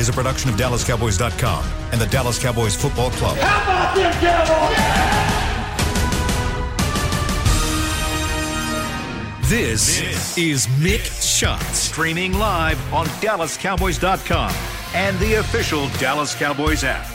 is a production of DallasCowboys.com and the Dallas Cowboys Football Club. How about them Cowboys? This, this is Mick Shots, streaming live on DallasCowboys.com and the official Dallas Cowboys app.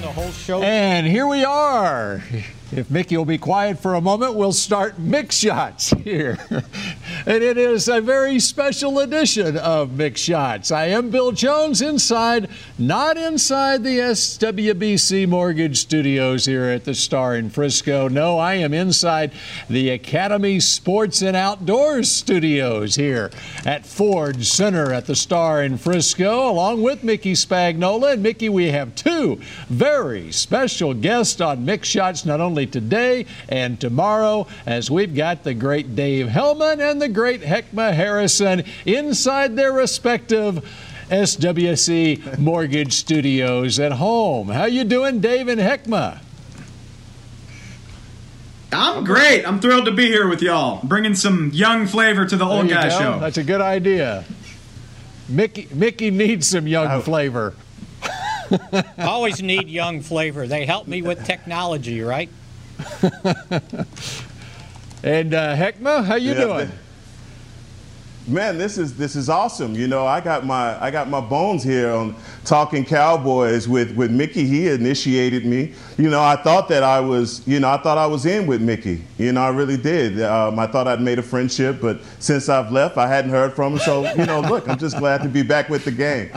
The whole show. And here we are. If Mickey will be quiet for a moment, we'll start Mick Shots here. and it is a very special edition of Mick Shots. I am Bill Jones inside, not inside the SWBC Mortgage Studios here at the Star in Frisco. No, I am inside the Academy Sports and Outdoors Studios here at Ford Center at the Star in Frisco, along with Mickey Spagnola. And Mickey, we have two very special guests on Mick Shots, not only today and tomorrow, as we've got the great Dave Helman and the great Heckma Harrison inside their respective SWBC Mortgage Studios at home. How you doing, Dave and Heckma? I'm great. I'm thrilled to be here with y'all, bringing some young flavor to the There old guy go. show. That's a good idea. Mickey, Mickey needs some young Oh. flavor. Always need young flavor. They help me with technology, right? And uh, Heckma, how you Yeah, doing? Man, this is this is awesome. You know, I got my I got my bones here on talking Cowboys with with Mickey. He initiated me. You know, I thought that I was you know I thought I was in with Mickey. You know, I really did. Um, I thought I'd made a friendship, but since I've left, I hadn't heard from him. So you know, look, I'm just glad to be back with the game.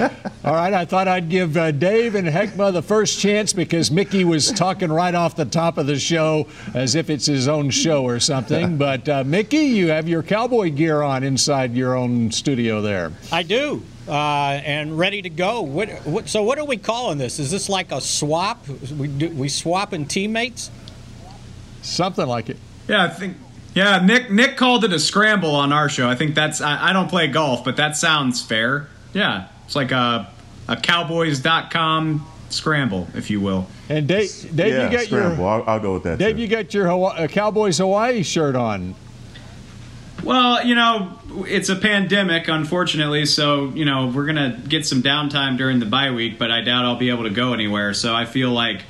All right, I thought I'd give uh, Dave and Heckma the first chance because Mickey was talking right off the top of the show as if it's his own show or something. But uh, Mickey, you have your cowboy gear on inside your own studio there. I do. Uh, and ready to go. What, what, so, what are we calling this? Is this like a swap? We do, we swapping teammates? Something like it. Yeah, I think. Yeah, Nick Nick called it a scramble on our show. I think that's. I, I don't play golf, but that sounds fair. Yeah, it's like a a Cowboys.com scramble, if you will. And Dave, Dave, yeah, you got scramble. your I'll, I'll go with that. Dave, too. you got your Hawaii, uh, Cowboys Hawaii shirt on. Well, you know, it's a pandemic, unfortunately, so, you know, we're going to get some downtime during the bye week, but I doubt I'll be able to go anywhere. So I feel like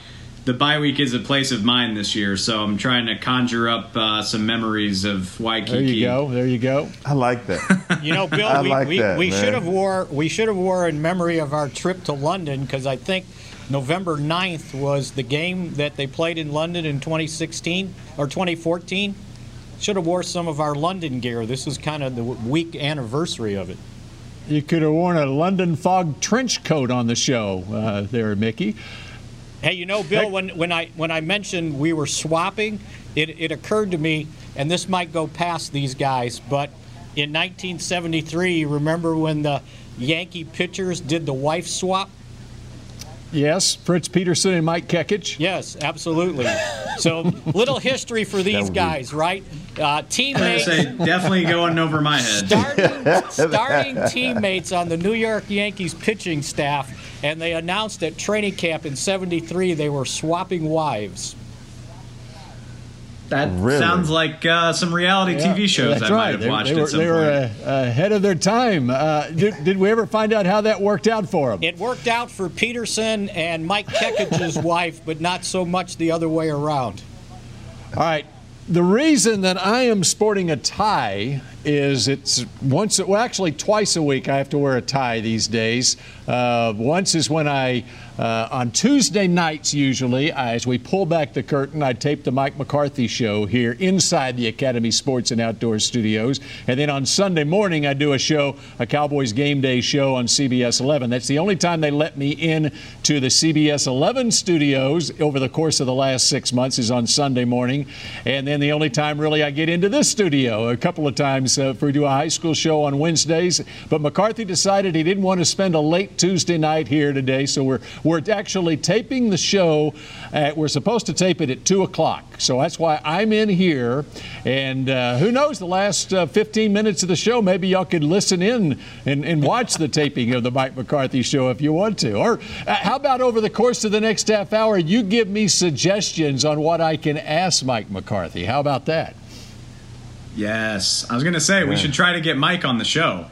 the bye week is a place of mine this year, so I'm trying to conjure up uh, some memories of Waikiki. There you go. There you go. I like that. You know, Bill, I we, like we, that, we should have wore we should have wore in memory of our trip to London because I think November 9th was the game that they played in London in 2016 or 2014. Should have wore some of our London gear. This is kind of the week anniversary of it. You could have worn a London fog trench coat on the show uh, there, Mickey. Hey, you know, Bill, when, when I when I mentioned we were swapping, it, it occurred to me, and this might go past these guys, but in 1973, remember when the Yankee pitchers did the wife swap? Yes, Fritz Peterson and Mike Kekich. Yes, absolutely. So, little history for these would be- guys, right? Uh, I teammates, say definitely going over my head. starting, starting teammates on the New York Yankees pitching staff, and they announced at training camp in '73 they were swapping wives. That Really? sounds like uh, some reality TV shows That's I right. might have They, watched they were, at some they point. were uh, ahead of their time. Uh, did, did we ever find out how that worked out for them? It worked out for Peterson and Mike Kekich's wife, but not so much the other way around. All right. The reason that I am sporting a tie is it's once, well, actually twice a week I have to wear a tie these days. Uh, once is when I, uh, on Tuesday nights usually, I, as we pull back the curtain, I tape the Mike McCarthy show here inside the Academy Sports and Outdoor Studios. And then on Sunday morning, I do a show, a Cowboys game day show on CBS 11. That's the only time they let me in to the CBS 11 studios over the course of the last six months is on Sunday morning. And then the only time really I get into this studio a couple of times uh, for do a high school show on Wednesdays. But McCarthy decided he didn't want to spend a late Tuesday night here today, so we're we're actually taping the show. At, we're supposed to tape it at two o'clock, so that's why I'm in here. And uh, who knows, the last uh, 15 minutes of the show, maybe y'all could listen in and, and watch the taping of the Mike McCarthy show if you want to. Or uh, how about over the course of the next half hour, you give me suggestions on what I can ask Mike McCarthy? How about that? Yes, I was gonna say we should try to get Mike on the show.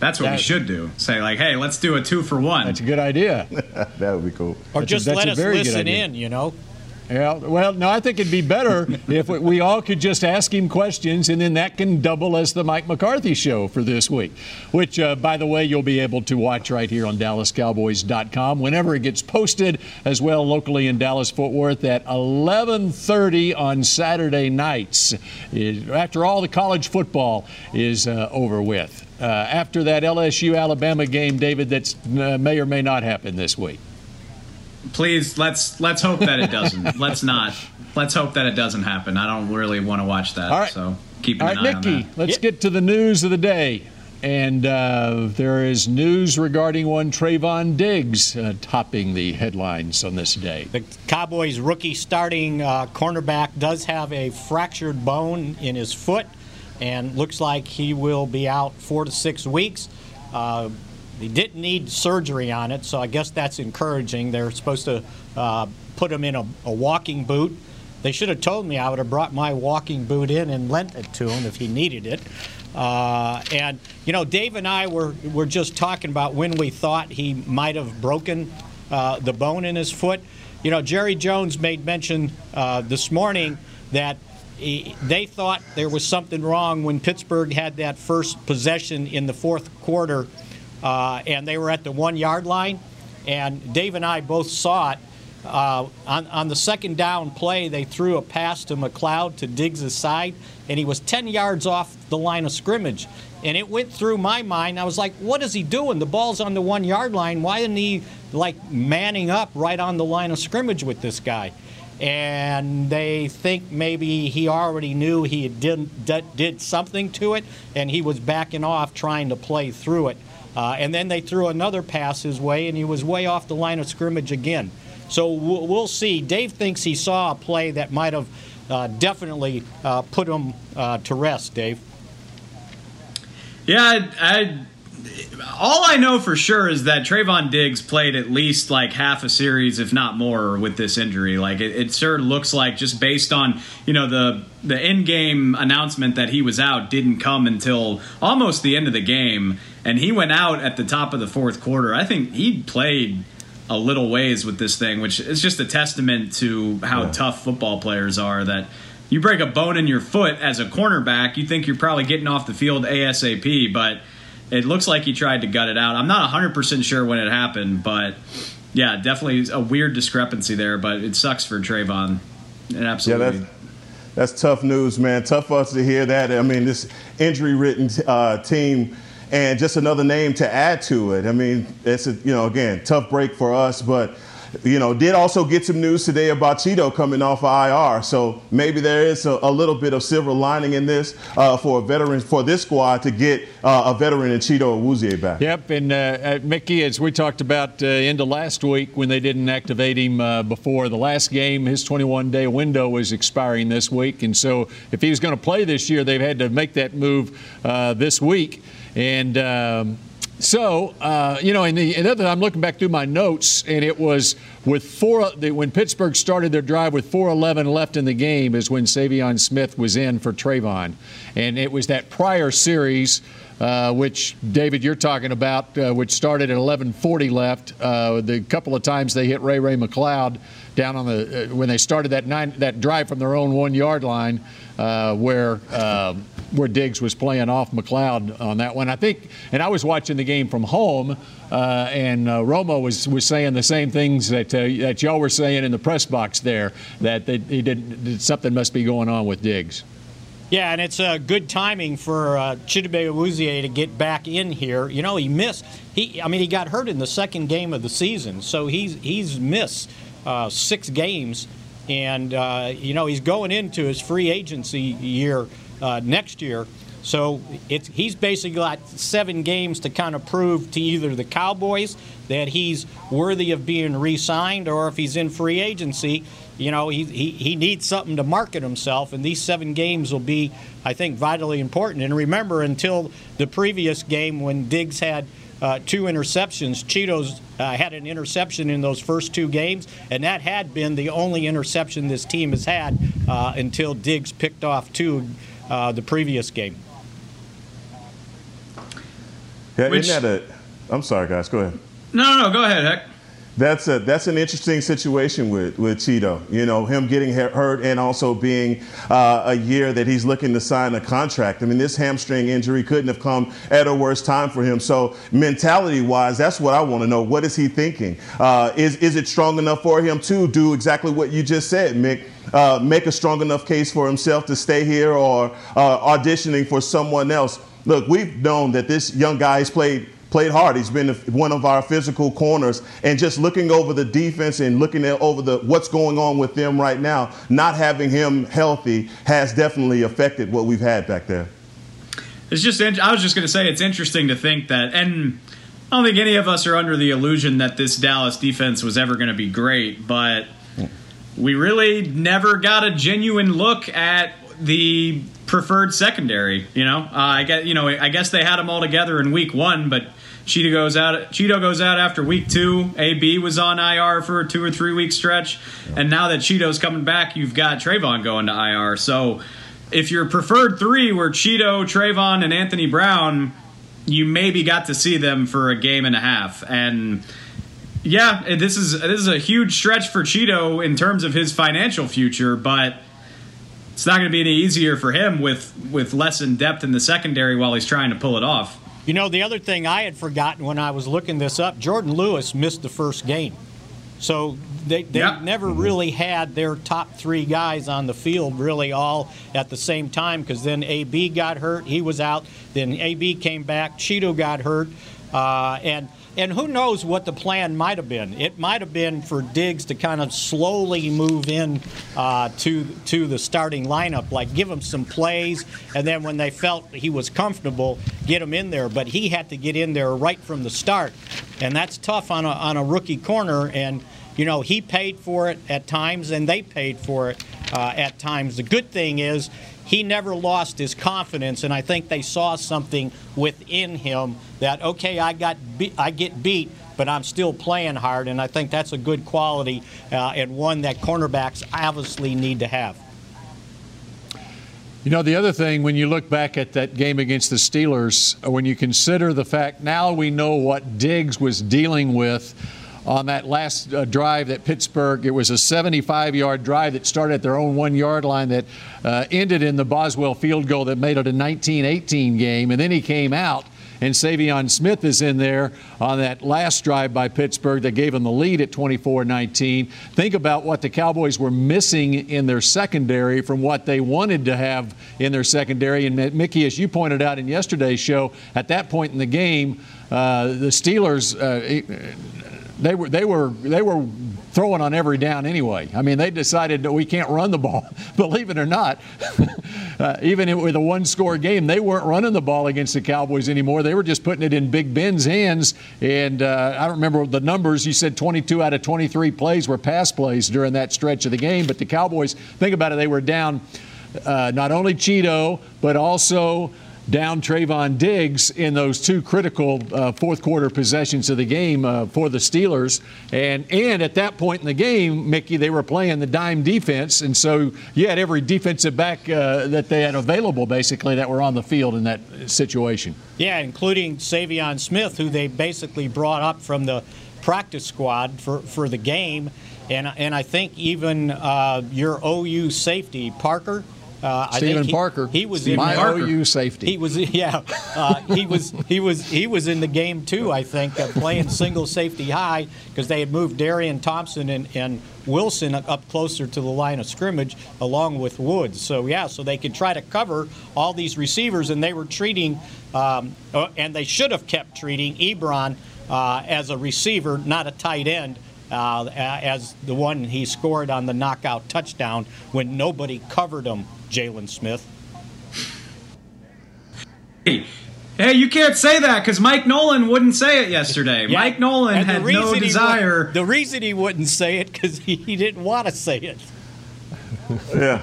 That's what we should do. Say like, hey, let's do a two for one. That's a good idea. that would be cool. Or That's a- just that's let a us very listen in, you know. Yeah, well, no, I think it'd be better if we, we all could just ask him questions, and then that can double as the Mike McCarthy show for this week, which, uh, by the way, you'll be able to watch right here on DallasCowboys.com whenever it gets posted, as well locally in Dallas Fort Worth at 11:30 on Saturday nights, is- after all the college football is uh, over with. Uh, after that LSU Alabama game, David, that uh, may or may not happen this week. Please, let's let's hope that it doesn't. let's not. Let's hope that it doesn't happen. I don't really want to watch that. All right. So keep All an right, eye Nikki, on that. let's Yep. get to the news of the day. And uh, there is news regarding one Trevon Diggs uh, topping the headlines on this day. The Cowboys rookie starting uh, cornerback does have a fractured bone in his foot and looks like he will be out four to six weeks. Uh, he didn't need surgery on it, so I guess that's encouraging. They're supposed to uh, put him in a, a walking boot. They should have told me I would have brought my walking boot in and lent it to him if he needed it. Uh, and you know, Dave and I were were just talking about when we thought he might have broken uh, the bone in his foot. You know, Jerry Jones made mention uh, this morning that they thought there was something wrong when Pittsburgh had that first possession in the fourth quarter, uh, and they were at the one yard line. And Dave and I both saw it. Uh, on, on the second down play, they threw a pass to McCloud to Diggs' side, and he was 10 yards off the line of scrimmage. And it went through my mind. I was like, what is he doing? The ball's on the one yard line. Why isn't he like manning up right on the line of scrimmage with this guy? And they think maybe he already knew he did, did, something to it, and he was backing off trying to play through it. Uh, and then they threw another pass his way, and he was way off the line of scrimmage again. So we'll we'll see. Dave thinks he saw a play that might have uh, definitely uh, put him uh, to rest, Dave. Yeah, I, I all I know for sure is that Trevon Diggs played at least like half a series, if not more, with this injury. Like it, it sure looks like just based on you know the the in game announcement that he was out didn't come until almost the end of the game, and he went out at the top of the fourth quarter. I think he played a little ways with this thing, which is just a testament to how tough football players are. That you break a bone in your foot as a cornerback, you think you're probably getting off the field ASAP, but it looks like he tried to gut it out. I'm not 100% sure when it happened, but yeah, definitely a weird discrepancy there, but it sucks for Trevon. It Yeah, that's that's tough news, man. Tough for us to hear that. I mean, this injury-ridden uh, team, and just another name to add to it. I mean, it's a, you know again tough break for us, but you know did also get some news today about Chido coming off of IR. So maybe there is a, a little bit of silver lining in this uh, for a veteran for this squad to get uh, a veteran in Chido Awuzie back. Yep, and uh, uh, Mickey, as we talked about uh, of last week when they didn't activate him uh, before the last game, his 21-day window was expiring this week, and so if he was going to play this year, they've had to make that move uh, this week, and. Um, so, uh, you know, and the, I'm looking back through my notes, and it was with four, when Pittsburgh started their drive with 4:11 left in the game, is when Saivion Smith was in for Trevon, and it was that prior series, uh, which David you're talking about, uh, which started at 11:40 left. Uh, the couple of times they hit Ray Ray McCloud down on the uh, when they started that nine that drive from their own one yard line, uh, where. Uh, where Diggs was playing off McCloud on that one. I think, and I was watching the game from home, uh, and uh, Romo was, was saying the same things that uh, that y'all were saying in the press box there. That they, he did that something must be going on with Diggs. Yeah, and it's uh, good timing for uh, Chidobe Awuzie to get back in here. You know, he missed. He, I mean, he got hurt in the second game of the season, so he's he's missed uh, six games, and uh, you know he's going into his free agency year uh, next year. So he's basically got seven games to kind of prove to either the Cowboys that he's worthy of being re-signed, or if he's in free agency, you know, he, he, he needs something to market himself, and these seven games will be, I think, vitally important. And remember, until the previous game when Diggs had uh, two interceptions, Chido's uh, had an interception in those first two games, and that had been the only interception this team has had uh, until Diggs picked off two uh, the previous game. Yeah, Which- isn't that a? I'm sorry, guys. Go ahead. No, no, no. Go ahead, Heck. That's a that's an interesting situation with with Chido. You know, him getting hurt and also being uh, a year that he's looking to sign a contract. I mean, this hamstring injury couldn't have come at a worse time for him. So, mentality wise, that's what I want to know. What is he thinking? Uh, is is it strong enough for him to do exactly what you just said, Mick? Uh, make a strong enough case for himself to stay here or uh, auditioning for someone else? Look, we've known that this young guy has played played hard. He's been one of our physical corners, and just looking over the defense and looking at over the what's going on with them right now, not having him healthy has definitely affected what we've had back there. It's just I was just going to say it's interesting to think that, and I don't think any of us are under the illusion that this Dallas defense was ever going to be great, but we really never got a genuine look at the preferred secondary. You know, uh, I get. You know, I guess they had them all together in week one, but. Chido goes out. Chido goes out after week two. AB was on IR for a two or three week stretch, and now that Chido's coming back, you've got Trevon going to IR. So, if your preferred three were Chido, Trevon, and Anthony Brown, you maybe got to see them for a game and a half. And yeah, this is this is a huge stretch for Chido in terms of his financial future, but it's not going to be any easier for him with with less in depth in the secondary while he's trying to pull it off. You know, the other thing I had forgotten when I was looking this up, Jourdan Lewis missed the first game. So they, they Yeah. never really had their top three guys on the field really all at the same time because then AB got hurt, he was out. Then AB came back, Chido got hurt, uh, and and who knows what the plan might have been? It might have been for Diggs to kind of slowly move in uh, to to the starting lineup, like give him some plays, and then when they felt he was comfortable, get him in there. But he had to get in there right from the start, and that's tough on a on a rookie corner. And you know he paid for it at times, and they paid for it uh, at times. The good thing is he never lost his confidence, and I think they saw something within him that okay, I got be- I get beat, but I'm still playing hard, and I think that's a good quality uh, and one that cornerbacks obviously need to have. You know, the other thing, when you look back at that game against the Steelers, uh, when you consider the fact now we know what Diggs was dealing with on that last uh, drive that Pittsburgh, it was a 75 yard drive that started at their own one yard line that uh, ended in the Boswell field goal that made it a 19 18 game. And then he came out. And Saivion Smith is in there on that last drive by Pittsburgh that gave them the lead at 24 19. Think about what the Cowboys were missing in their secondary from what they wanted to have in their secondary. And Mickey, as you pointed out in yesterday's show, at that point in the game, uh, the Steelers. They were they were they were throwing on every down anyway. I mean, they decided that we can't run the ball. Believe it or not, uh, even with a one-score game, they weren't running the ball against the Cowboys anymore. They were just putting it in Big Ben's hands. And uh, I don't remember the numbers. You said 22 out of 23 plays were pass plays during that stretch of the game. But the Cowboys, think about it, they were down uh, not only Chido but also down Trevon Diggs in those two critical uh, fourth quarter possessions of the game uh, for the Steelers. And, and at that point in the game, Mickey, they were playing the dime defense. And so you had every defensive back uh, that they had available, basically, that were on the field in that situation. Yeah, including Saivion Smith, who they basically brought up from the practice squad for, for the game. And, and I think even uh, your OU safety, Parker, uh, Steven he, Parker, he was my in Parker. OU safety. He was, yeah, uh, he was, he was, he was in the game too. I think uh, playing single safety high because they had moved Darian Thompson and, and Wilson up closer to the line of scrimmage along with Woods. So yeah, so they could try to cover all these receivers, and they were treating, um, uh, and they should have kept treating Ebron uh, as a receiver, not a tight end uh, as the one he scored on the knockout touchdown when nobody covered him, Jaylon Smith. Hey, hey, you can't say that because Mike Nolan wouldn't say it yesterday. Yeah, Mike Nolan and the had no reason he desire. would- the reason he wouldn't say it because he, he didn't want to say it. Yeah.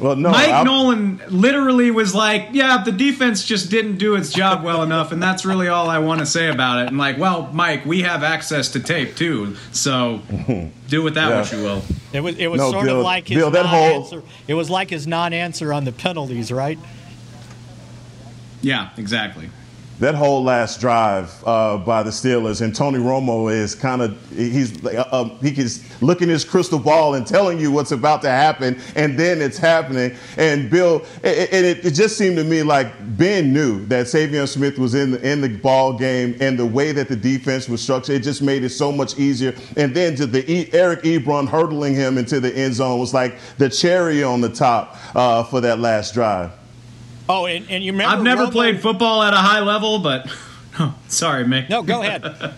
Well, no. Mike I'm- Nolan literally was like, "Yeah, the defense just didn't do its job well enough, and that's really all I want to say about it." And like, well, Mike, we have access to tape too, so do with that what you will. It was it was No, sort Bill- of like his Bill, that non-answer. It was like his non-answer on the penalties, right? Yeah, exactly that whole last drive uh, by the Steelers, and Tony Romo is kind of he's uh, uh, he can look his crystal ball and telling you what's about to happen, and then it's happening. And Bill, and it, it, just seemed to me like Ben knew that Saivion Smith was in the, in the ball game, and the way that the defense was structured, it just made it so much easier. And then to the e- Eric Ebron hurdling him into the end zone was like the cherry on the top uh, for that last drive. Oh, and, and you remember? I've never Romo? played football at a high level, but oh, sorry, Mick. No, go ahead.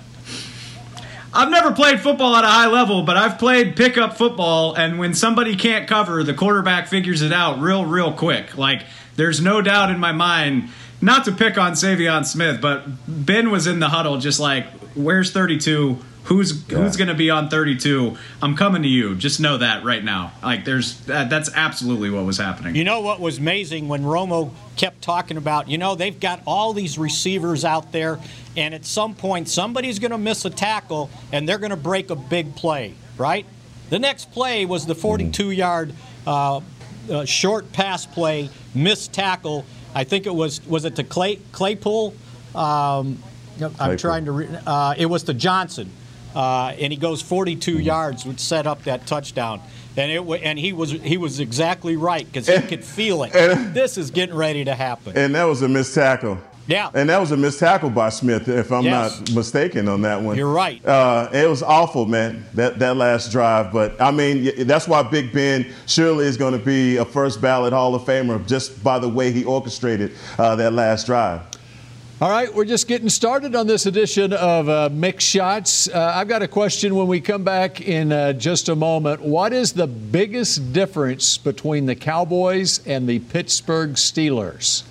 I've never played football at a high level, but I've played pickup football, and when somebody can't cover, the quarterback figures it out real, real quick. Like, there's no doubt in my mind, not to pick on Saivion Smith, but Ben was in the huddle just like, where's 32? Who's yeah. who's going to be on 32? I'm coming to you. Just know that right now. Like there's that, that's absolutely what was happening. You know what was amazing when Romo kept talking about, you know, they've got all these receivers out there and at some point somebody's going to miss a tackle and they're going to break a big play, right? The next play was the 42-yard uh, uh, short pass play, missed tackle. I think it was was it to Clay Claypool. Um, I'm Claypool. trying to. Re- uh, it was to Johnson uh, and he goes 42 yards, would set up that touchdown. And it and he was he was exactly right because he could feel it. And, this is getting ready to happen. And that was a missed tackle. Yeah. And that was a missed tackle by Smith, if I'm yes. not mistaken on that one. You're right. Uh, it was awful, man, that, that last drive. But, I mean, that's why Big Ben surely is going to be a first ballot Hall of Famer just by the way he orchestrated uh, that last drive. All right, we're just getting started on this edition of uh, Shots. Uh, I've got a question when we come back in uh, just a moment. What is the biggest difference between the Cowboys and the Pittsburgh Steelers?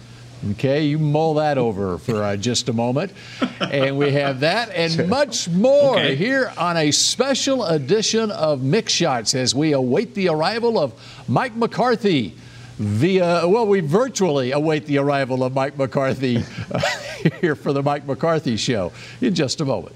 Okay, you mull that over for uh, just a moment. And we have that and much more okay. here on a special edition of Mick Shots as we await the arrival of Mike McCarthy via, well, we virtually await the arrival of Mike McCarthy uh, here for the Mike McCarthy Show in just a moment.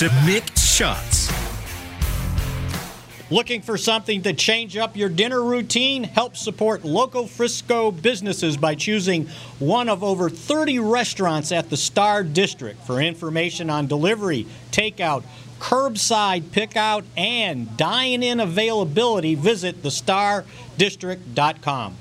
to Mick Shots. Looking for something to change up your dinner routine? Help support local Frisco businesses by choosing one of over 30 restaurants at the Star District. For information on delivery, takeout, curbside pickout, and dine in availability, visit thestardistrict.com.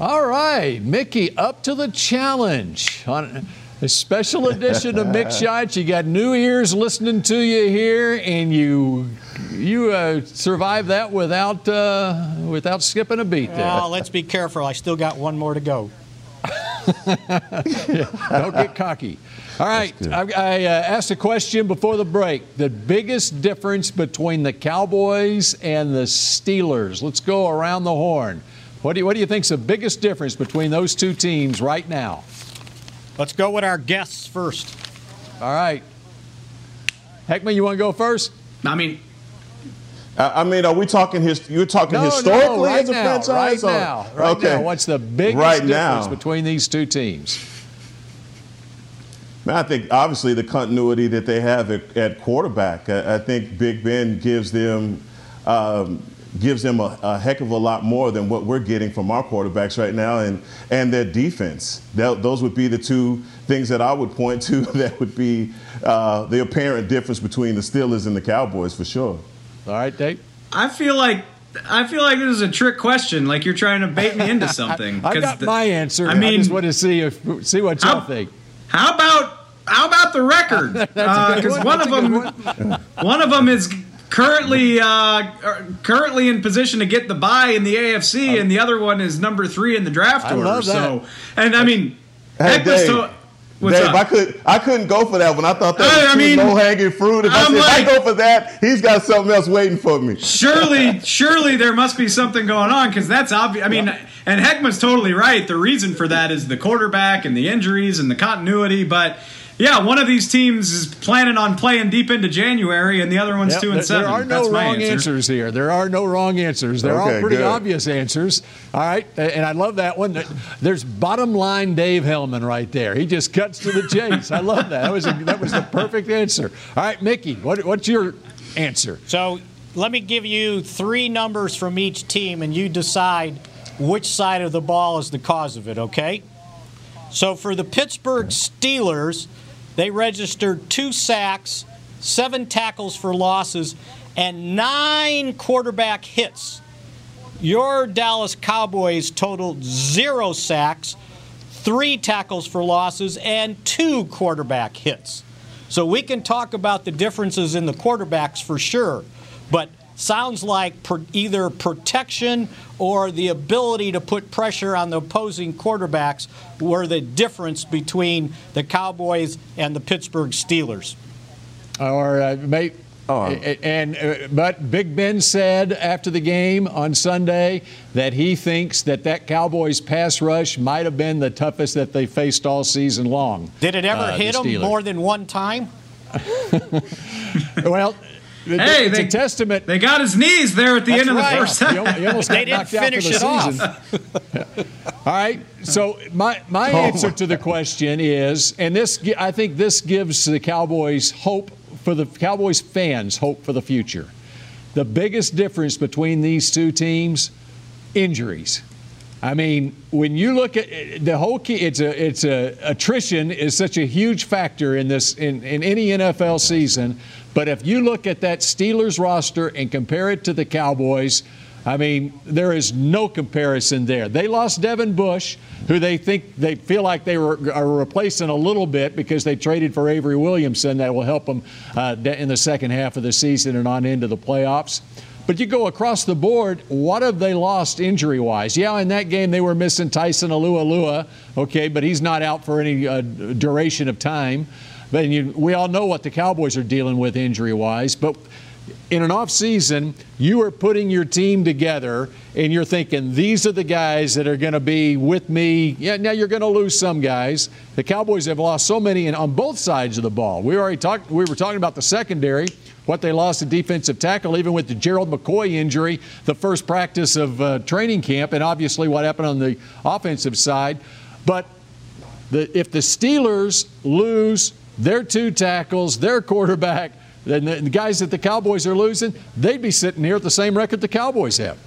All right, Mickey, up to the challenge. On, a special edition of Mick Shots. You got new ears listening to you here, and you you uh, survived that without uh, without skipping a beat there. Well, let's be careful. I still got one more to go. Don't get cocky. All right, I, I uh, asked a question before the break. The biggest difference between the Cowboys and the Steelers. Let's go around the horn. What do you, what do you think's the biggest difference between those two teams right now? Let's go with our guests first. All right. Heckman, you want to go first? I mean, I I mean, are we talking? His, you're talking No, historically no, right as a now, franchise. right or- now, right okay. now. What's the biggest right difference now? between these two teams? Man, I think obviously the continuity that they have at, at quarterback. I, I think Big Ben gives them um, gives them a, a heck of a lot more than what we're getting from our quarterbacks right now, and and their defense. That, those would be the two things that I would point to. That would be uh, the apparent difference between the Steelers and the Cowboys for sure. All right, Dave. I feel like I feel like this is a trick question. Like you're trying to bait me into something. I've 'Cause got the- my answer. I I, mean, just want to see if see what y'all How- think. how about how about the record? That's a good Because one. one of a good them, one of them is currently uh, currently in position to get the buy in the AFC, and the other one is number three in the draft I order. So, and I mean, Hey, Dave, to- Dave? I could I couldn't go for that one. I thought that was I mean, low hanging fruit. If, I, if I go for that, he's got something else waiting for me. surely, surely there must be something going on because that's obvious. I mean, and Heckman's totally right. The reason for that is the quarterback and the injuries and the continuity. But yeah, one of these teams is planning on playing deep into January, and the other one's Yep, two and there, seven. there are no That's wrong answer. answers here. There are no wrong answers. They're all pretty good. obvious answers. All right, and I love that one. There's bottom line Dave Helman right there. He just cuts to the chase. I love that. That was a, that was the perfect answer. All right, Mickey, what, what's your answer? So let me give you three numbers from each team, and you decide which side of the ball is the cause of it, okay? So for the Pittsburgh Steelers, they registered two sacks, seven tackles for losses, and nine quarterback hits. Your Dallas Cowboys totaled zero sacks, three tackles for losses, and two quarterback hits. So we can talk about the differences in the quarterbacks for sure, but sounds like per, either protection or the ability to put pressure on the opposing quarterbacks were the difference between the Cowboys and the Pittsburgh Steelers. Or uh, may, Oh. and uh, but Big Ben said after the game on Sunday that he thinks that that Cowboys pass rush might have been the toughest that they faced all season long. Did it ever uh, hit them Steelers. more than one time? Well, Hey, it's they- a testament. They got his knees there at the That's end of the first You half. almost- you almost They got didn't knocked out for finish the it off. season. All right. So my my oh. answer to the question is, and this I think this gives the Cowboys hope for the Cowboys fans hope for the future. The biggest difference between these two teams, injuries. I mean, when you look at the whole key, it's a it's a attrition is such a huge factor in this in, in any NFL season. But if you look at that Steelers roster and compare it to the Cowboys, I mean, there is no comparison there. They lost Devin Bush, who they think they feel like they were are replacing a little bit because they traded for Avery Williamson that will help them uh, in the second half of the season and on into the playoffs. But you go across the board, what have they lost injury wise? Yeah, in that game they were missing Tyson Alua okay, but he's not out for any uh, duration of time. But you, we all know what the Cowboys are dealing with injury wise. But in an off season, you are putting your team together and you're thinking, these are the guys that are going to be with me. Yeah, now you're going to lose some guys. The Cowboys have lost so many on both sides of the ball. We already talked, we were talking about the secondary, what they lost at defensive tackle, even with the Gerald McCoy injury, the first practice of uh, training camp, and obviously what happened on the offensive side. But the, if the Steelers lose their two tackles, their quarterback, then the, the guys that the Cowboys are losing, they'd be sitting here at the same record the Cowboys have.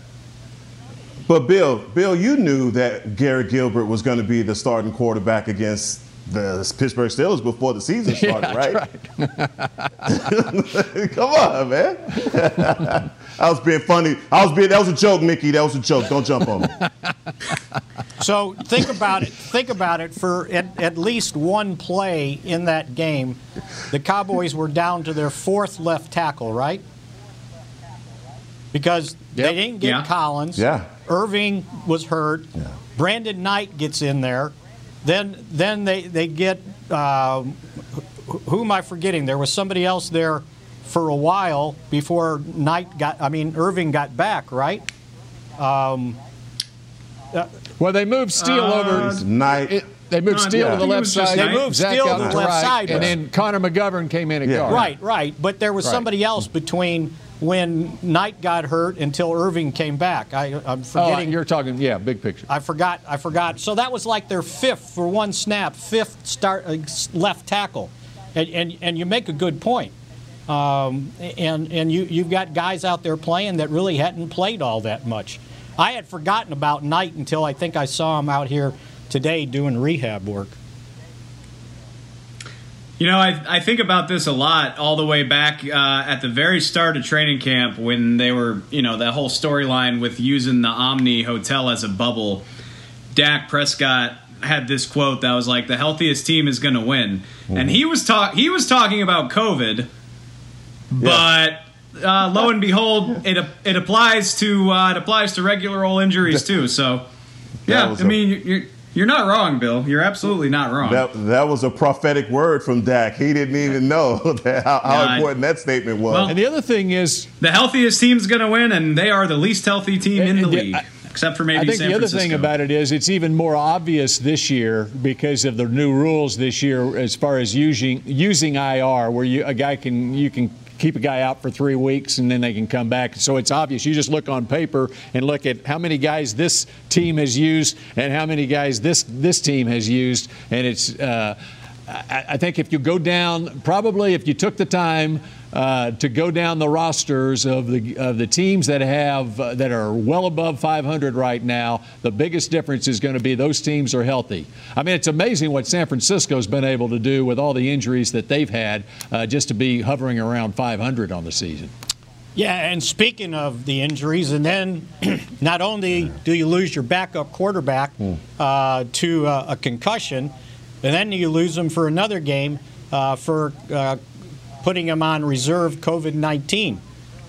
But Bill, Bill, you knew that Garrett Gilbert was going to be the starting quarterback against the Pittsburgh Steelers before the season started, right? Come on, man. I was being funny. I was being. That was a joke, Mickey. That was a joke. Don't jump on me. So think about it. Think about it. For at, at least one play in that game, the Cowboys were down to their fourth left tackle, right? Because they didn't get Yeah. Collins. Yeah. Erving was hurt. Yeah. Brandon Knight gets in there. then then they they get uh, who am I forgetting? There was somebody else there for a while before Knight got. I mean, Erving got back, right? Um, uh, well, they moved Steele uh, over. Knight. It, they moved no, Steele yeah. to the left side. They moved Zach Steele to the the left right, side, and then Connor McGovern came in at yeah. guard. Right, right. But there was Right. somebody else between when Knight got hurt until Erving came back. I, I'm Oh, forgetting. you're talking, yeah, big picture. I forgot. I forgot. So that was like their fifth for one snap, fifth start uh, left tackle, and and, and you make a good point. Um, and and you you've got guys out there playing that really hadn't played all that much. I had forgotten about Knight until I think I saw him out here today doing rehab work. You know, I, I think about this a lot all the way back uh, at the very start of training camp when they were, you know, that whole storyline with using the Omni Hotel as a bubble. Dak Prescott had this quote that was like, "The healthiest team is going to win," and he was talk he was talking about COVID, but uh, lo and behold, it it applies to uh, it applies to regular old injuries too. So, yeah, was I a- mean, you're you're not wrong, Bill. You're absolutely not wrong. That, that was a prophetic word from Dak. He didn't even know that, how, how Yeah, I- important that statement was. Well- And the other thing is, The healthiest team's going to win, and they are the least healthy team in the And the- league, I- except for maybe I think San the other Francisco. thing about it is it's even more obvious this year because of the new rules this year as far as using using IR, where you a guy can you can keep a guy out for three weeks and then they can come back. So it's obvious. You just look on paper and look at how many guys this team has used and how many guys this this team has used, and it's. Uh, I, I think if you go down, probably if you took the time uh, to go down the rosters of the of the teams that have uh, that are well above 500 right now, the biggest difference is going to be those teams are healthy. I mean, it's amazing what San Francisco's been able to do with all the injuries that they've had, uh, just to be hovering around 500 on the season. Yeah, and speaking of the injuries, and then not only do you lose your backup quarterback uh, to uh, a concussion, and then you lose him for another game uh, for uh, putting him on reserve COVID 19.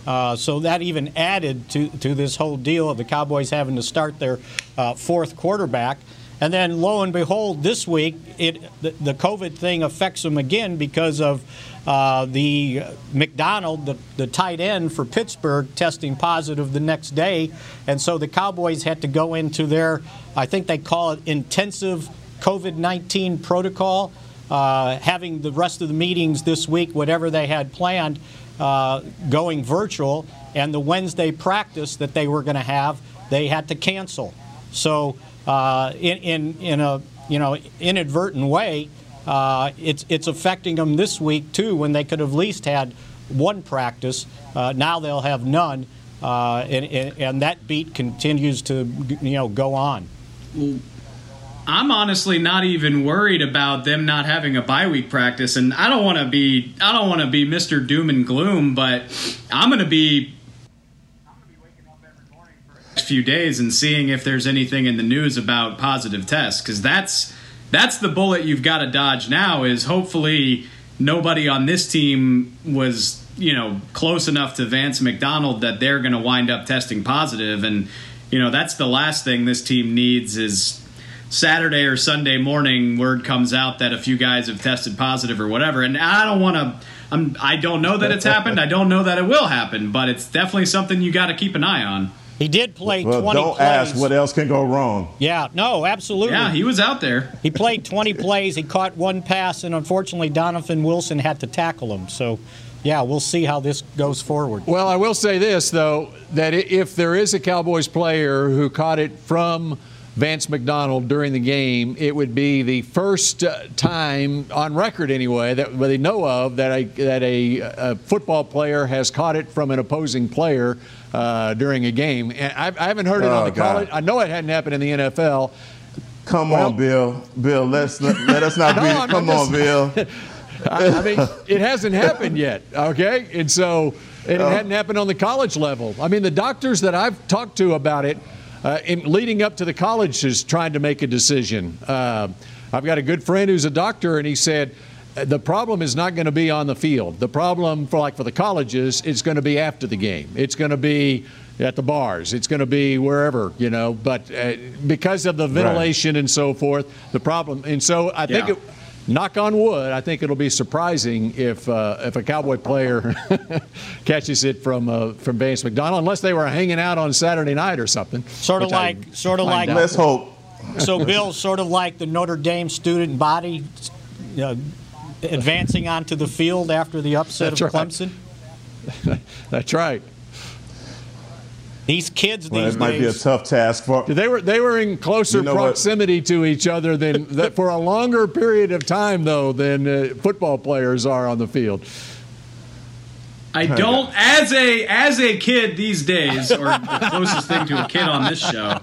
Uh, so that even added to, to this whole deal of the Cowboys having to start their uh, fourth quarterback. And then lo and behold, this week it the, the COVID thing affects them again because of uh, the McDonald, the, the tight end for Pittsburgh, testing positive the next day, and so the Cowboys had to go into their, I think they call it intensive COVID 19 protocol. Uh, having the rest of the meetings this week, whatever they had planned, uh, going virtual, and the Wednesday practice that they were going to have, they had to cancel. So, uh, in, in in a you know inadvertent way, uh, it's it's affecting them this week too, when they could have at least had one practice. Uh, now they'll have none, uh, and, and and that beat continues to you know go on. I'm honestly not even worried about them not having a bye week practice, and I don't want to be I don't want to be Mr. Doom and Gloom, but I'm going to be few days and seeing if there's anything in the news about positive tests because that's that's the bullet you've got to dodge now is hopefully nobody on this team was you know close enough to Vance McDonald that they're going to wind up testing positive and you know that's the last thing this team needs is Saturday or Sunday morning word comes out that a few guys have tested positive or whatever and I don't want to I'm, I don't know that it's happened I don't know that it will happen but it's definitely something you got to keep an eye on He did play well, 20 don't plays. ask what else can go wrong. Yeah, no, absolutely. yeah he was out there He played 20 plays. He caught one pass, and unfortunately, Donovan Wilson had to tackle him. So, yeah, we'll see how this goes forward. Well, I will say this, though, that if there is a Cowboys player who caught it from Vance McDonald during the game, it would be the first uh, time on record, anyway, that they know of that a, that a, a football player has caught it from an opposing player uh, during a game. And I, I haven't heard it on Oh, the God. college. I know it hadn't happened in the NFL. Come Well- on, Bill. Bill, let's let, let us not No, be. I'm come just- on, Bill. I, I mean, it hasn't happened yet, okay? And so and it hadn't happened on the college level. I mean, the doctors that I've talked to about it, uh, in leading up to the college, is trying to make a decision. Uh, I've got a good friend who's a doctor, and he said uh, the problem is not going to be on the field. The problem for like for the colleges, it's going to be after the game. It's going to be at the bars. It's going to be wherever, you know. But uh, because of the ventilation and so forth, the problem. And so I think Yeah. it, knock on wood, I think it'll be surprising if uh, if a Cowboy player catches it from uh, from Vance McDonald, unless they were hanging out on Saturday night or something. Sort of which I like, sort of like. Let's hope. So, Bill, sort of like the Notre Dame student body uh, advancing onto the field after the upset That's of right. Clemson. That's right. These kids Well, these it might be a tough task for. They were they were in closer You know what? proximity to each other than that for a longer period of time though than uh, football players are on the field. I don't as a as a kid these days, or the closest thing to a kid on this show.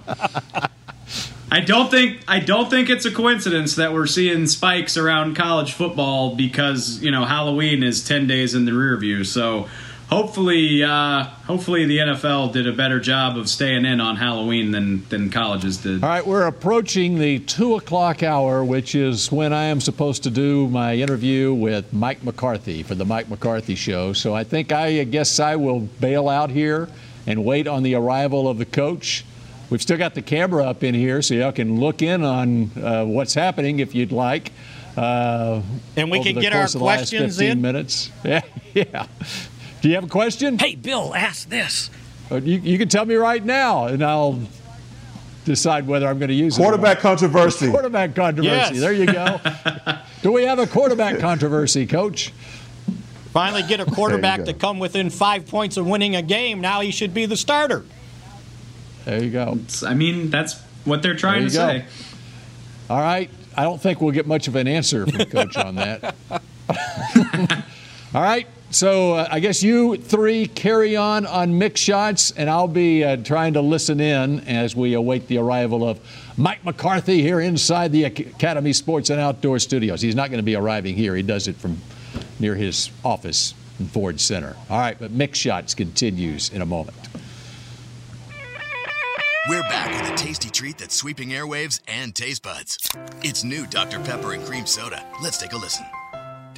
I don't think I don't think it's a coincidence that we're seeing spikes around college football because you know Halloween is ten days in the rear view. So hopefully, uh, hopefully the NFL did a better job of staying in on Halloween than than colleges did. All right, we're approaching the two o'clock hour, which is when I am supposed to do my interview with Mike McCarthy for the Mike McCarthy Show. So I think I guess I will bail out here and wait on the arrival of the coach. We've still got the camera up in here, so y'all can look in on uh, what's happening if you'd like. Uh, And we can get our course last questions 15 in? minutes. Yeah, yeah. Do you have a question? Hey, Bill, ask this. Uh, You, you can tell me right now, and I'll decide whether I'm going to use it. or. Quarterback controversy. Quarterback controversy. Yes. There you go. Do we have a quarterback controversy, Coach? Finally, get a quarterback to come within five points of winning a game. Now he should be the starter. There you go. I mean, that's what they're trying to There you say. All right. I don't think we'll get much of an answer from Coach on that. All right. So uh, I guess you three carry on on Mick Shots, and I'll be uh, trying to listen in as we await the arrival of Mike McCarthy here inside the Academy Sports and Outdoor Studios. He's not going to be arriving here. He does it from near his office in Ford Center. All right, but Mick Shots continues in a moment. We're back with a tasty treat that's sweeping airwaves and taste buds. It's new Dr. Pepper and Cream Soda. Let's take a listen.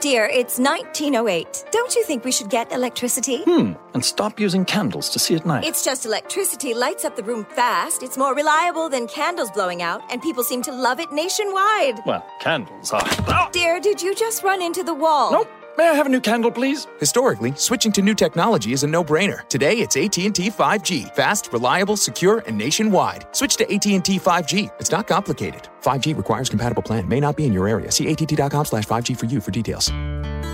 Dear, it's 1908. Don't you think we should get electricity? Hmm, and stop using candles to see at night. It's just electricity lights up the room fast. It's more reliable than candles blowing out, and people seem to love it nationwide. well, candles are. Ah! Dear, did you just run into the wall? Nope. May I have a new candle, please? Historically, switching to new technology is a no-brainer. Today, it's AT&T 5G. Fast, reliable, secure, and nationwide. Switch to AT&T 5G. It's not complicated. 5G requires compatible plan. May not be in your area. See att.com slash 5G for you for details.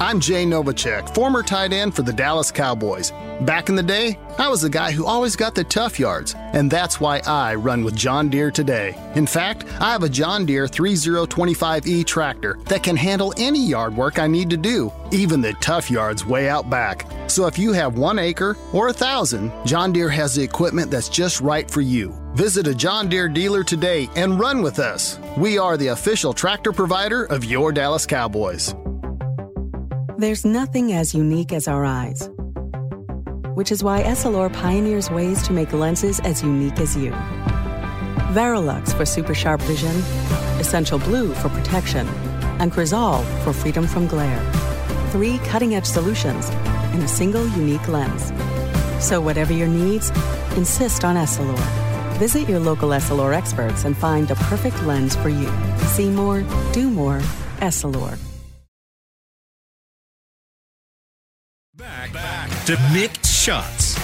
I'm Jay Novacek, former tight end for the Dallas Cowboys. Back in the day, I was the guy who always got the tough yards, and that's why I run with John Deere today. In fact, I have a John Deere 3025E tractor that can handle any yard work I need to do, even the tough yards way out back. So if you have one acre or a thousand, John Deere has the equipment that's just right for you. Visit a John Deere dealer today and run with us. We are the official tractor provider of your Dallas Cowboys. There's nothing as unique as our eyes, which is why Essilor pioneers ways to make lenses as unique as you. Varilux for super sharp vision, Essential Blue for protection, and Crizal for freedom from glare. Three cutting edge solutions in a single unique lens. So, whatever your needs, insist on Essilor. Visit your local Essilor experts and find the perfect lens for you. See more, do more, Essilor. Back, back to Mick Shots.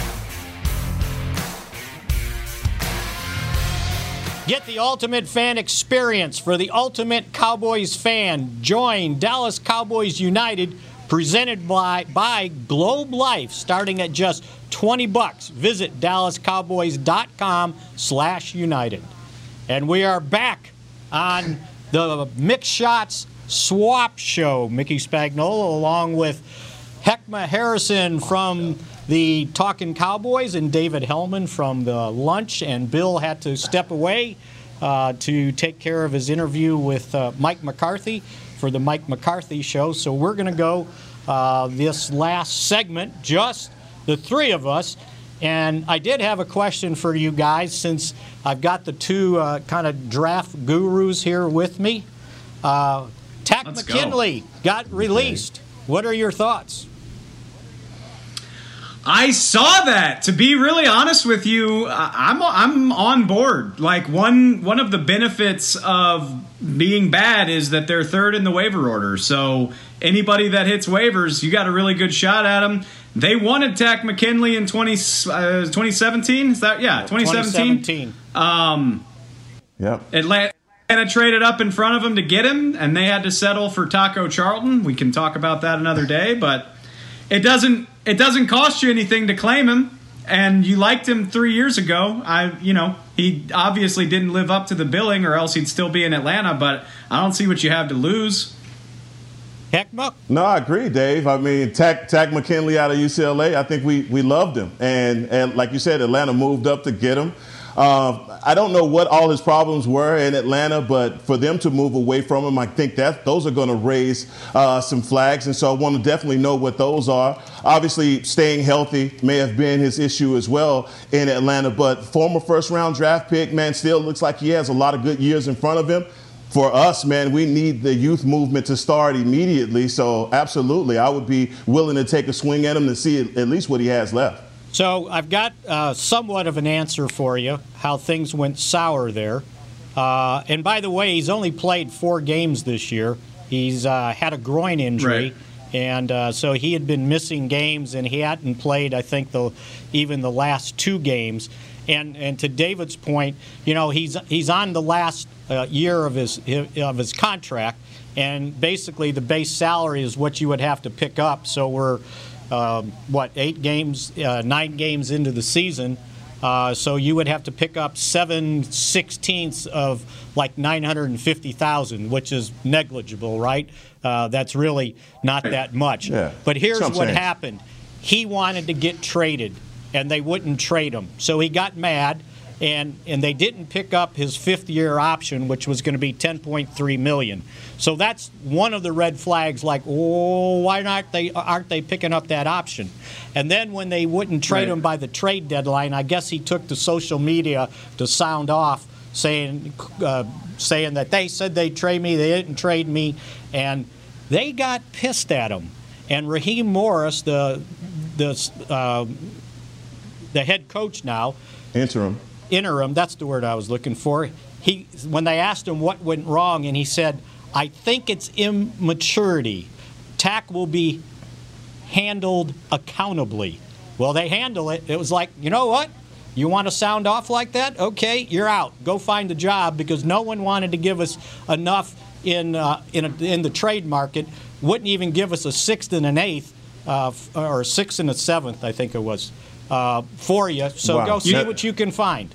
Get the ultimate fan experience for the ultimate Cowboys fan. Join Dallas Cowboys United, presented by, by Globe Life, starting at just 20 bucks. Visit dallascowboys.com slash united. And we are back on the Mick Shots Swap Show. Mickey Spagnola along with Heckma Harrison from the Talking Cowboys and David Helman from the lunch. And Bill had to step away uh, to take care of his interview with uh, Mike McCarthy for the Mike McCarthy show. So we're going to go uh, this last segment, just the three of us. And I did have a question for you guys since I've got the two uh, kind of draft gurus here with me. Uh, Let's McKinley go. got released. What are your thoughts? I saw that. To be really honest with you, I'm I'm on board. Like one one of the benefits of being bad is that they're third in the waiver order. So anybody that hits waivers, you got a really good shot at them. They wanted Takk McKinley in 20, uh, 2017. Is that yeah, 2017? 2017. Um, Yep. Atlanta traded up in front of him to get him, and they had to settle for Taco Charlton. We can talk about that another day, but it doesn't it doesn't cost you anything to claim him. And you liked him three years ago. I, you know, he obviously didn't live up to the billing, or else he'd still be in Atlanta. But I don't see what you have to lose. No, I agree, Dave. I mean, Takk, Takk McKinley out of UCLA, I think we, we loved him. And, and like you said, Atlanta moved up to get him. Uh, I don't know what all his problems were in Atlanta, but for them to move away from him, I think that those are going to raise uh, some flags. And so I want to definitely know what those are. Obviously, staying healthy may have been his issue as well in Atlanta, but former first round draft pick, man, still looks like he has a lot of good years in front of him for us, man, we need the youth movement to start immediately. So, absolutely, I would be willing to take a swing at him to see at least what he has left. So I've got uh, somewhat of an answer for you how things went sour there. Uh, and by the way, he's only played four games this year. He's uh, had a groin injury, Right. and uh, so he had been missing games, and he hadn't played, I think, the even the last two games. And and to David's point, you know, he's he's on the last uh, year of his of his contract, and basically the base salary is what you would have to pick up. So we're um, what eight games, uh, nine games into the season. Uh, so you would have to pick up seven sixteenths of like nine hundred and fifty thousand, which is negligible, right? Uh, that's really not that much. Yeah. But here's what change. happened: he wanted to get traded, and they wouldn't trade him. So he got mad, and and they didn't pick up his fifth year option, which was going to be ten point three million. So that's one of the red flags. Like, oh, why not they aren't they picking up that option? And then when they wouldn't trade Right. him by the trade deadline, I guess he took to social media to sound off, saying uh, saying that they said they'd trade me, they didn't trade me, and they got pissed at him. And Raheem Morris, the the uh, the head coach now, Interim. Interim, that's the word I was looking for. He when they asked him what went wrong, and he said, "I think it's immaturity. Takk will be handled accountably." Well, they handle it. It was like, you know what? You want to sound off like that? Okay, you're out. Go find a job because no one wanted to give us enough in uh, in, a, in the trade market. Wouldn't even give us a sixth and an eighth, uh, f- or a sixth and a seventh, I think it was, uh, for you. So Wow. go see what you can find.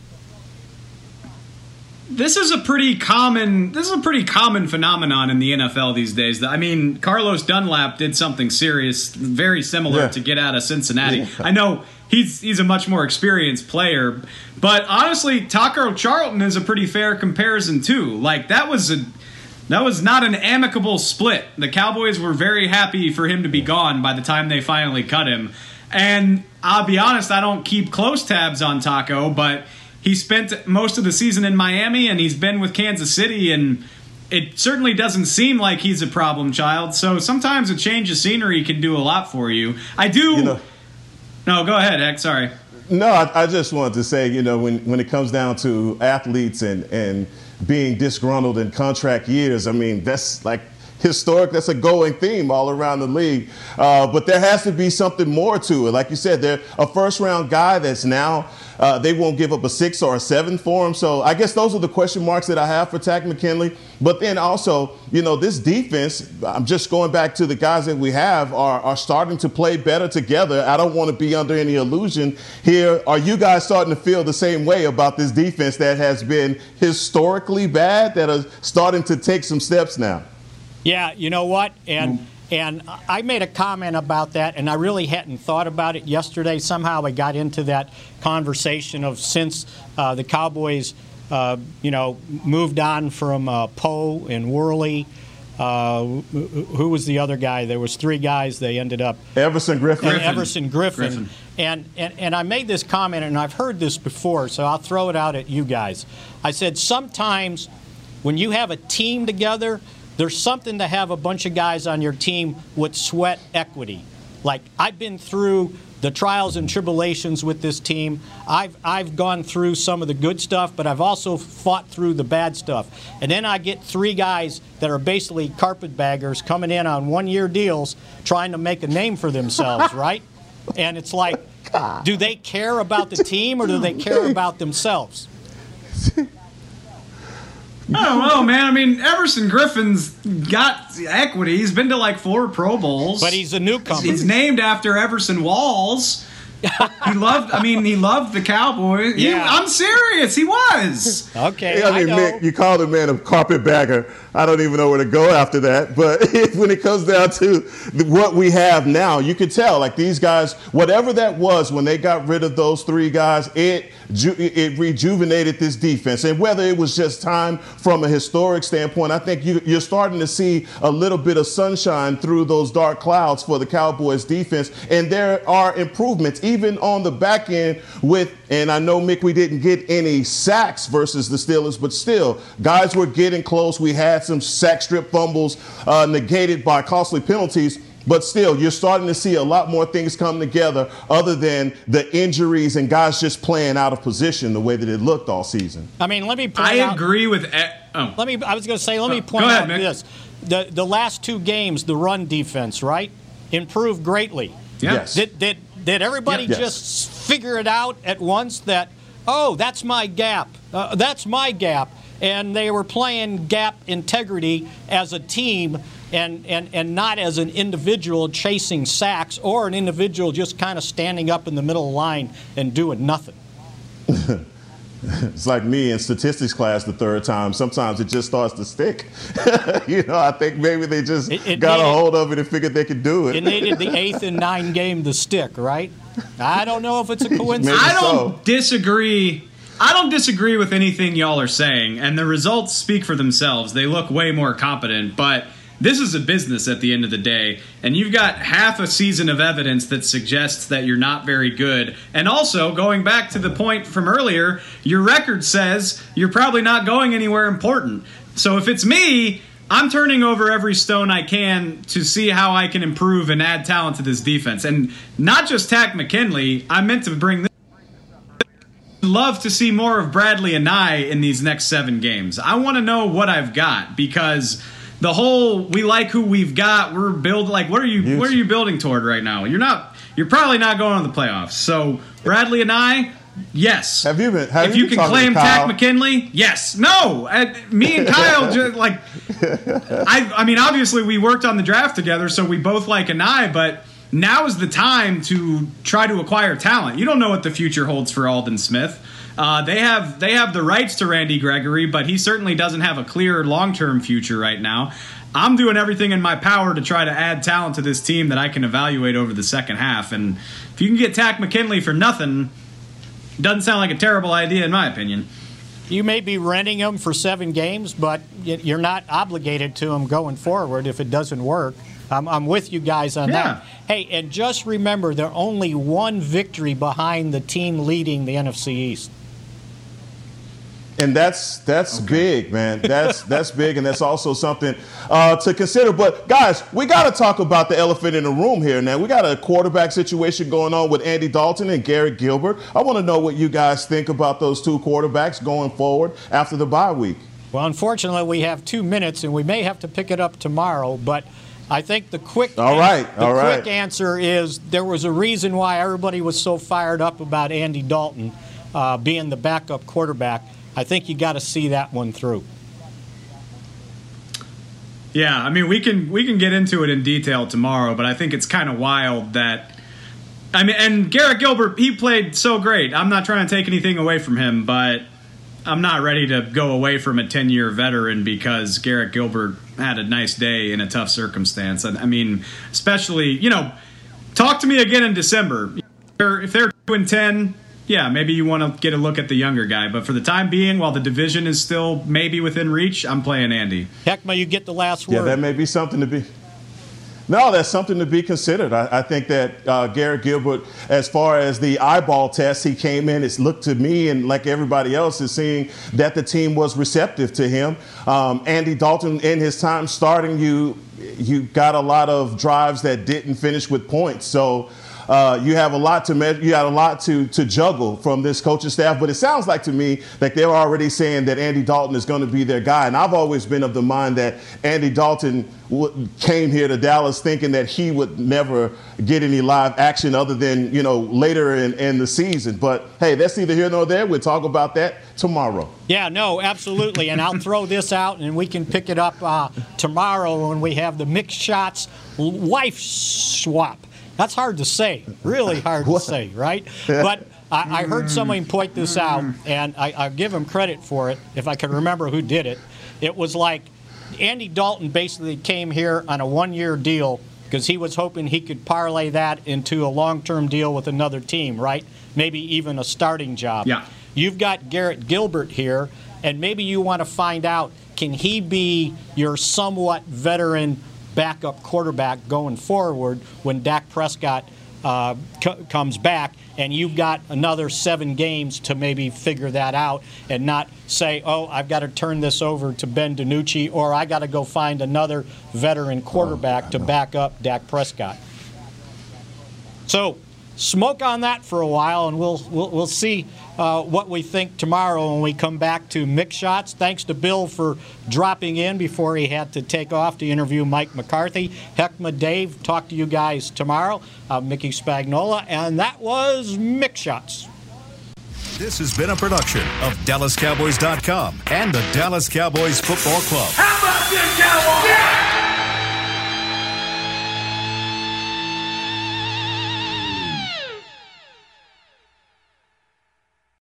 This is a pretty common. This is a pretty common phenomenon in the NFL these days. I mean, Carlos Dunlap did something serious, very similar Yeah. to get out of Cincinnati. Yeah. I know he's he's a much more experienced player, but honestly, Taco Charlton is a pretty fair comparison too. Like that was a that was not an amicable split. The Cowboys were very happy for him to be gone by the time they finally cut him. And I'll be honest, I don't keep close tabs on Taco, but he spent most of the season in Miami and he's been with Kansas City and it certainly doesn't seem like he's a problem child. So sometimes a change of scenery can do a lot for you. I do know- No, go ahead, Heck, sorry. No, I, I just wanted to say, you know, when, when it comes down to athletes and, and being disgruntled in contract years, I mean, that's like historic. That's a going theme all around the league. Uh, but there has to be something more to it. Like you said, they're a first round guy that's now, uh, they won't give up a six or a seven for him. So I guess those are the question marks that I have for Takk McKinley. But then also, you know, this defense, I'm just going back to the guys that we have are, are starting to play better together. I don't want to be under any illusion here. Are you guys starting to feel the same way about this defense that has been historically bad, that are starting to take some steps now? Yeah, you know what? And and I made a comment about that, and I really hadn't thought about it yesterday. Somehow I got into that conversation of since uh, the Cowboys, uh, you know, moved on from uh, Poe and Worley. uh, who was the other guy? There was three guys. They ended up Everson Griffen. and Everson Griffen. Griffen. And, and and I made this comment, and I've heard this before, so I'll throw it out at you guys. I said sometimes when you have a team together, there's something to have a bunch of guys on your team with sweat equity. Like I've been through the trials and tribulations with this team. I've I've gone through some of the good stuff, but I've also fought through the bad stuff. And then I get three guys that are basically carpetbaggers coming in on one-year deals, trying to make a name for themselves, right? And it's like, do they care about the team or do they care about themselves? I don't know, man. I mean, Everson Griffen's got equity. He's been to like four Pro Bowls. But he's a newcomer. He's named after Everson Walls. he loved. I mean, he loved the Cowboys. He- I'm serious. He was. Okay, I mean, Mick, you called a man a carpetbagger. I don't even know where to go after that. But when it comes down to what we have now, you could tell, like these guys, whatever that was when they got rid of those three guys, it it rejuvenated this defense. And whether it was just time from a historic standpoint, I think you, you're starting to see a little bit of sunshine through those dark clouds for the Cowboys defense. And there are improvements, even on the back end with, and I know, Mick, we didn't get any sacks versus the Steelers, but still, guys were getting close. We had some sack strip fumbles uh, negated by costly penalties. But still, you're starting to see a lot more things come together other than the injuries and guys just playing out of position the way that it looked all season. I mean, let me point I out. agree with. E- oh. Let me. I was going to say. Let me Oh, point ahead, out Mick. this: the the last two games, the run defense, right, improved greatly. Yeah. Yes. Did did did everybody Yes. just figure it out at once that oh that's my gap, uh, that's my gap, and they were playing gap integrity as a team. And, and, and not as an individual chasing sacks or an individual just kind of standing up in the middle of the line and doing nothing. It's like me in statistics class the third time. Sometimes it just starts to stick. you know, I think maybe they just It- it got a hold of it and figured they could do it. It needed the eighth and nine game to stick, right? I don't know if it's a coincidence. Maybe I don't so. disagree. I don't disagree with anything y'all are saying, and the results speak for themselves. They look way more competent, but this is a business at the end of the day, and you've got half a season of evidence that suggests that you're not very good. And also, going back to the point from earlier, your record says you're probably not going anywhere important. So if it's me, I'm turning over every stone I can to see how I can improve and add talent to this defense. And not just Takk McKinley, I meant to bring this love to see more of Bradlee Anae in these next seven games. I want to know what I've got because the whole we like who we've got. We're build like what are you what are you building toward right now? You're not. You're probably not going on the playoffs. So Bradlee Anae. Yes. Have you been? Have you? if you, been can claim? Takk McKinley, yes. No, me and Kyle just like. I, I mean, obviously we worked on the draft together, so we both like Anae. But now is the time to try to acquire talent. You don't know what the future holds for Aldon Smith. Uh, they have they have the rights to Randy Gregory, but he certainly doesn't have a clear long term future right now. I'm doing everything in my power to try to add talent to this team that I can evaluate over the second half. And if you can get Takk McKinley for nothing, doesn't sound like a terrible idea in my opinion. You may be renting them for seven games, but you're not obligated to them going forward if it doesn't work. I'm, I'm with you guys on Yeah. that. Hey, and just remember, they're only one victory behind the team leading the NFC East. and that's that's big, man. That's that's big, and that's also something uh, to consider. But guys, we got to talk about the elephant in the room here. Now we got a quarterback situation going on with Andy Dalton and Garrett Gilbert. I want to know what you guys think about those two quarterbacks going forward after the bye week. Well, unfortunately, we have two minutes, and we may have to pick it up tomorrow. But I think the quick All right, the all right. quick answer is there was a reason why everybody was so fired up about Andy Dalton uh, being the backup quarterback. I think you got to see that one through. Yeah, I mean we can we can get into it in detail tomorrow, but I think it's kind of wild that I mean and Garrett Gilbert he played so great. I'm not trying to take anything away from him, but I'm not ready to go away from a 10-year veteran because Garrett Gilbert had a nice day in a tough circumstance. And I mean, especially, you know, talk to me again in December. If they're- If they're 2 and 10, yeah, maybe you want to get a look at the younger guy. But for the time being, while the division is still maybe within reach, I'm playing Andy. Heckma, you get the last word. Yeah, that may be something to be. No, that's something to be considered. I, I think that uh, Garrett Gilbert, as far as the eyeball test, he came in. It's looked to me and like everybody else is seeing that the team was receptive to him. Um, Andy Dalton, in his time starting, you you got a lot of drives that didn't finish with points. So. Uh, you have a lot to measure, you got a lot to to juggle from this coaching staff, but it sounds like to me that they're already saying that Andy Dalton is going to be their guy. And I've always been of the mind that Andy Dalton w- came here to Dallas thinking that he would never get any live action other than you know later in, in the season. But hey, that's neither here nor there. We'll talk about that tomorrow. Yeah, no, absolutely. And I'll throw this out and we can pick it up uh, tomorrow when we have the Mick Shots wife swap. That's hard to say, really hard to say, right? But I, I heard someone point this out, and I, I give him credit for it if I can remember who did it. It was like Andy Dalton basically came here on a one year deal because he was hoping he could parlay that into a long term deal with another team, right? Maybe even a starting job. Yeah. You've got Garrett Gilbert here, and maybe you want to find out can he be your somewhat veteran backup quarterback going forward when Dak Prescott uh, c- comes back, and you've got another seven games to maybe figure that out and not say, oh, I've got to turn this over to Ben DiNucci or I got to go find another veteran quarterback to back up Dak Prescott. So smoke on that for a while, and we'll we'll, we'll see uh, what we think tomorrow when we come back to Mick Shots. Thanks to Bill for dropping in before he had to take off to interview Mike McCarthy. Heckma Dave, talk to you guys tomorrow. Uh, Mickey Spagnola, and that was Mick Shots. This has been a production of DallasCowboys.com and the Dallas Cowboys Football Club. How about this, Cowboys?